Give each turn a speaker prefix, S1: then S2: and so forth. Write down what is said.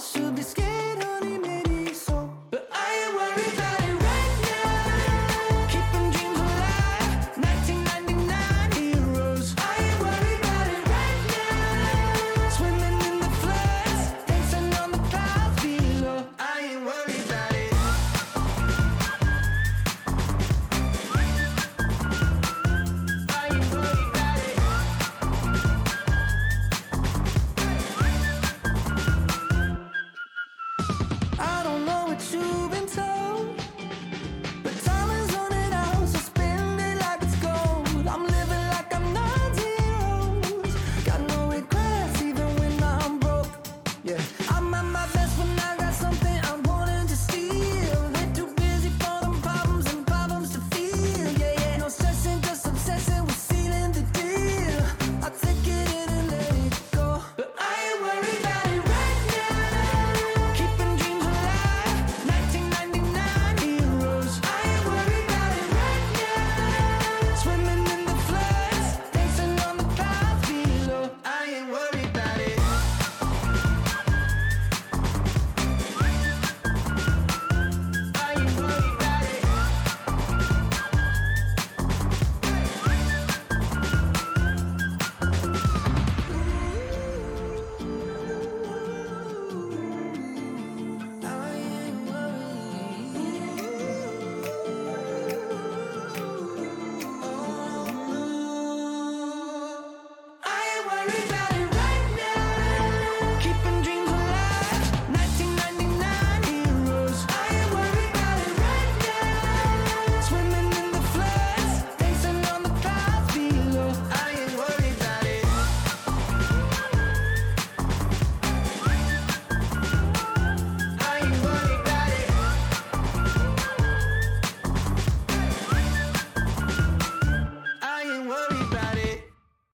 S1: should be scared.